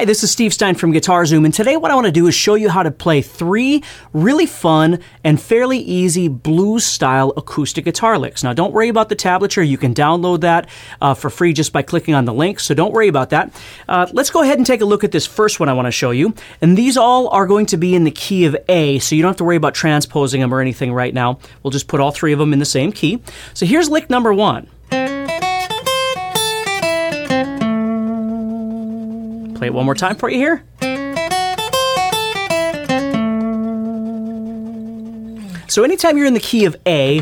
Hi, this is Steve Stein from Guitar Zoom, and today what I want to do is show you how to play three really fun and fairly easy blues style acoustic guitar licks. Now, don't worry about the tablature. You can download that uh, for free just by clicking on the link, so don't worry about that. Uh, let's go ahead and take a look at this first one I want to show you. And these all are going to be in the key of A, so you don't have to worry about transposing them or anything right now. We'll just put all three of them in the same key. So here's lick number one. Play it one more time for you here. So anytime you're in the key of A,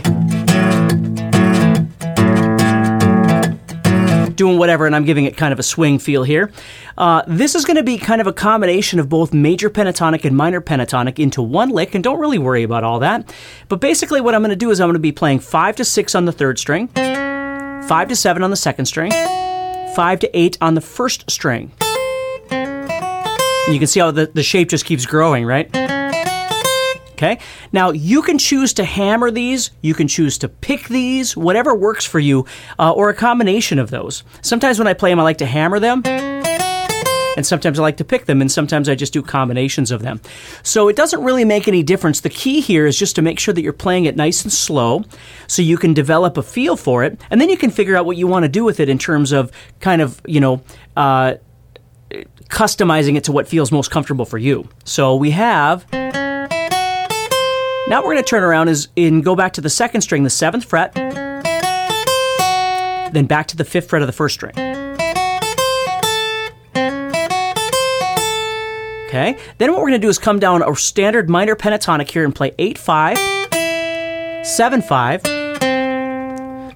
doing whatever, and I'm giving it kind of a swing feel here. Uh, this is going to be kind of a combination of both major pentatonic and minor pentatonic into one lick, and don't really worry about all that. But basically, what I'm going to do is I'm going to be playing 5 to 6 on the third string, 5 to 7 on the second string, 5 to 8 on the first string. And you can see how the, the shape just keeps growing, right? Okay. Now you can choose to hammer these, you can choose to pick these, whatever works for you, uh, or a combination of those. Sometimes when I play them, I like to hammer them. And sometimes I like to pick them, and sometimes I just do combinations of them. So it doesn't really make any difference. The key here is just to make sure that you're playing it nice and slow so you can develop a feel for it, and then you can figure out what you want to do with it in terms of kind of, you know, uh, customizing it to what feels most comfortable for you. So we have. Now we're going to turn around is in go back to the second string, the seventh fret, then back to the fifth fret of the first string. Okay. Then what we're going to do is come down a standard minor pentatonic here and play 8 5, 7 5.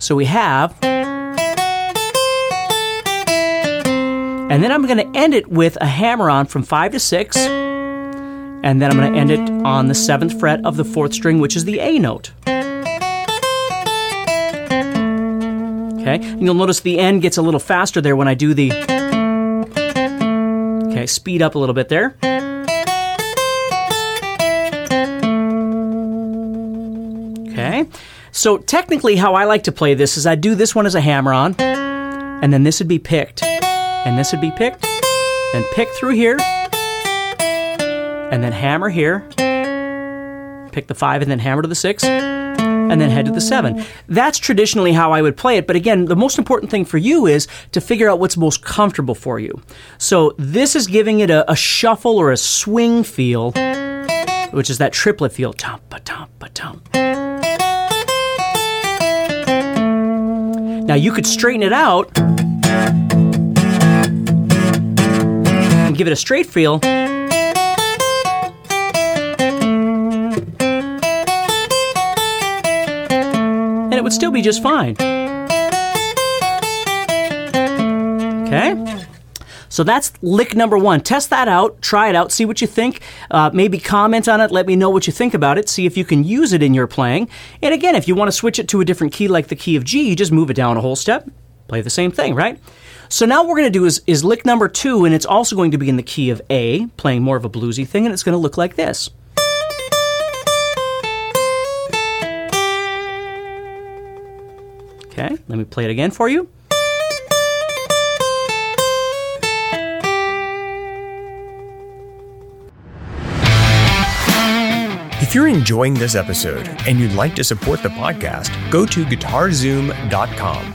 So we have And then I'm going to end it with a hammer on from 5 to 6. And then I'm going to end it on the 7th fret of the 4th string, which is the A note. Okay, and you'll notice the end gets a little faster there when I do the. Okay, speed up a little bit there. Okay, so technically, how I like to play this is I do this one as a hammer on, and then this would be picked and this would be picked, then pick through here, and then hammer here, pick the five, and then hammer to the six, and then head to the seven. That's traditionally how I would play it, but again, the most important thing for you is to figure out what's most comfortable for you. So this is giving it a, a shuffle or a swing feel, which is that triplet feel. Now you could straighten it out and give it a straight feel. And it would still be just fine. Okay? So that's lick number one. Test that out, try it out, see what you think. Uh, maybe comment on it, let me know what you think about it, see if you can use it in your playing. And again, if you want to switch it to a different key like the key of G, you just move it down a whole step, play the same thing, right? So now what we're going to do is, is lick number two, and it's also going to be in the key of A, playing more of a bluesy thing, and it's going to look like this. Okay, let me play it again for you. If you're enjoying this episode and you'd like to support the podcast, go to guitarzoom.com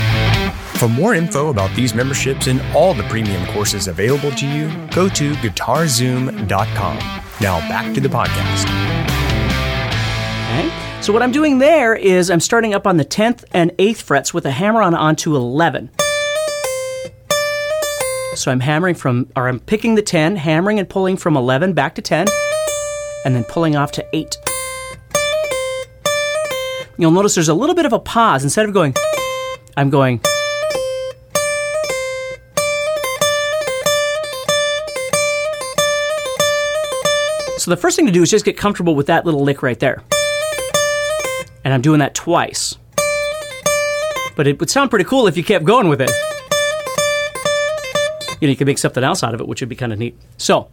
For more info about these memberships and all the premium courses available to you, go to guitarzoom.com. Now back to the podcast. Okay. So what I'm doing there is I'm starting up on the 10th and 8th frets with a hammer on onto 11. So I'm hammering from, or I'm picking the 10, hammering and pulling from 11 back to 10, and then pulling off to 8. You'll notice there's a little bit of a pause. Instead of going, I'm going. So the first thing to do is just get comfortable with that little lick right there. And I'm doing that twice. But it would sound pretty cool if you kept going with it. You know, you could make something else out of it, which would be kind of neat. So,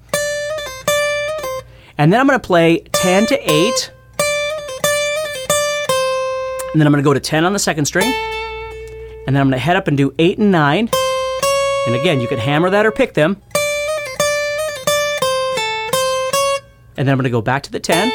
and then I'm going to play 10 to 8. And then I'm going to go to 10 on the second string. And then I'm going to head up and do 8 and 9. And again, you could hammer that or pick them. And then I'm going to go back to the 10,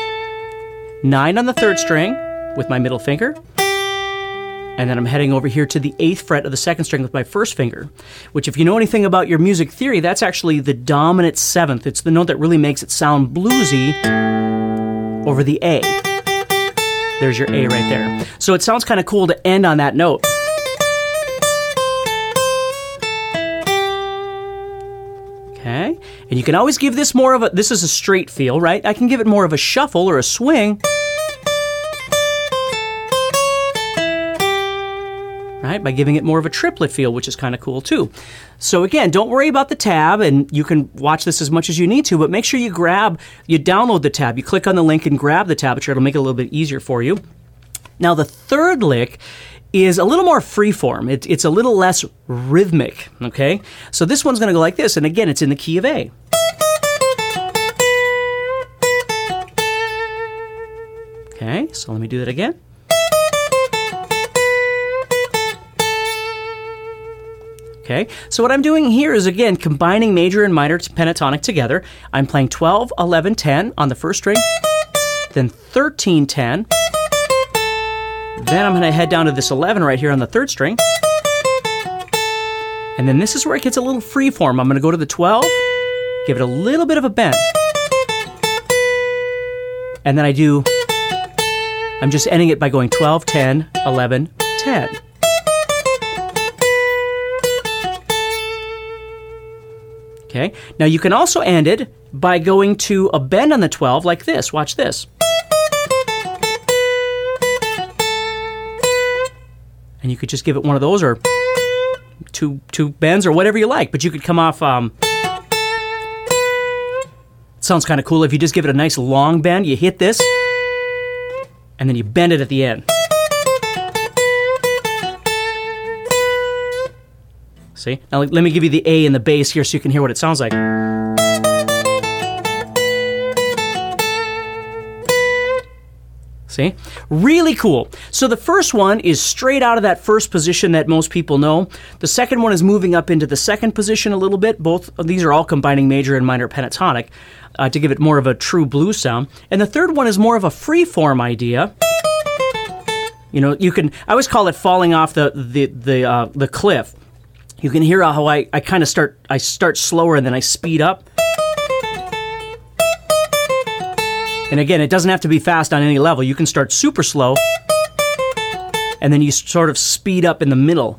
9 on the third string with my middle finger. And then I'm heading over here to the eighth fret of the second string with my first finger, which, if you know anything about your music theory, that's actually the dominant seventh. It's the note that really makes it sound bluesy over the A. There's your A right there. So it sounds kind of cool to end on that note. Okay. And you can always give this more of a, this is a straight feel, right? I can give it more of a shuffle or a swing. Right, by giving it more of a triplet feel, which is kind of cool too. So again, don't worry about the tab, and you can watch this as much as you need to, but make sure you grab, you download the tab, you click on the link and grab the tablature. It'll make it a little bit easier for you. Now the third lick is a little more freeform. It, it's a little less rhythmic, okay? So this one's to go like this, and again, it's in the key of A. Okay, so let me do that again. Okay, so what I'm doing here is again combining major and minor pentatonic together. I'm playing 12, 11, 10 on the first string, then 13, 10. Then I'm going to head down to this 11 right here on the third string. And then this is where it gets a little free form. I'm going to go to the 12, give it a little bit of a bend. And then I do, I'm just ending it by going 12, 10, 11, 10. Okay, now you can also end it by going to a bend on the 12 like this. Watch this. And you could just give it one of those or two two bends or whatever you like, but you could come off um, sounds kind of cool if you just give it a nice long bend, you hit this and then you bend it at the end. See? Now let me give you the A and the bass here so you can hear what it sounds like. See? Really cool. So the first one is straight out of that first position that most people know. The second one is moving up into the second position a little bit. Both of these are all combining major and minor pentatonic uh, to give it more of a true blues sound. And the third one is more of a free form idea. You know, you can I always call it falling off the the the uh, the cliff you can hear how I, I kind of start I start slower and then I speed up. And again, it doesn't have to be fast on any level. You can start super slow and then you sort of speed up in the middle.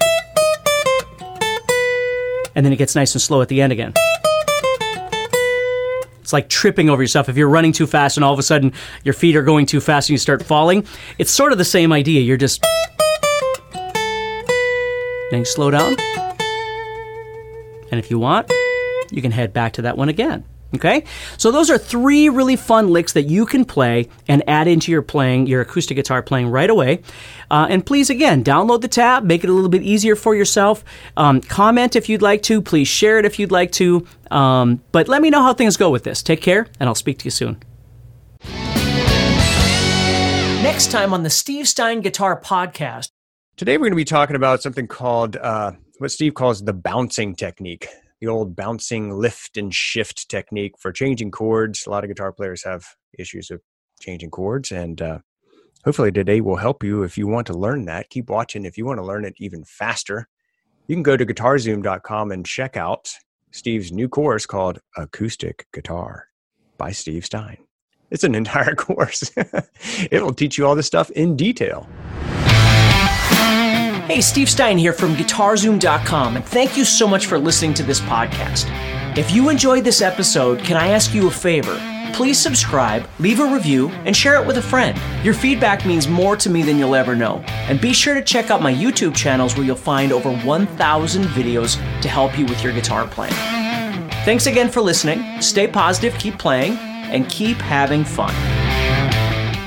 And then it gets nice and slow at the end again. It's like tripping over yourself. If you're running too fast and all of a sudden your feet are going too fast and you start falling, it's sort of the same idea. You're just. Then you slow down. And if you want, you can head back to that one again. Okay? So those are three really fun licks that you can play and add into your playing, your acoustic guitar playing right away. Uh, and please, again, download the tab, make it a little bit easier for yourself. Um, comment if you'd like to. Please share it if you'd like to. Um, but let me know how things go with this. Take care, and I'll speak to you soon. Next time on the Steve Stein Guitar Podcast. Today we're going to be talking about something called uh, what Steve calls the bouncing technique, the old bouncing lift and shift technique for changing chords. A lot of guitar players have issues with changing chords, and uh, hopefully today will help you if you want to learn that. Keep watching if you want to learn it even faster you can go to guitarzoom.com and check out Steve's new course called Acoustic Guitar by Steve Stein. It's an entire course. it will teach you all this stuff in detail. Hey, Steve Stein here from GuitarZoom.com, and thank you so much for listening to this podcast. If you enjoyed this episode, can I ask you a favor? Please subscribe, leave a review, and share it with a friend. Your feedback means more to me than you'll ever know. And be sure to check out my YouTube channels where you'll find over 1,000 videos to help you with your guitar playing. Thanks again for listening. Stay positive, keep playing, and keep having fun.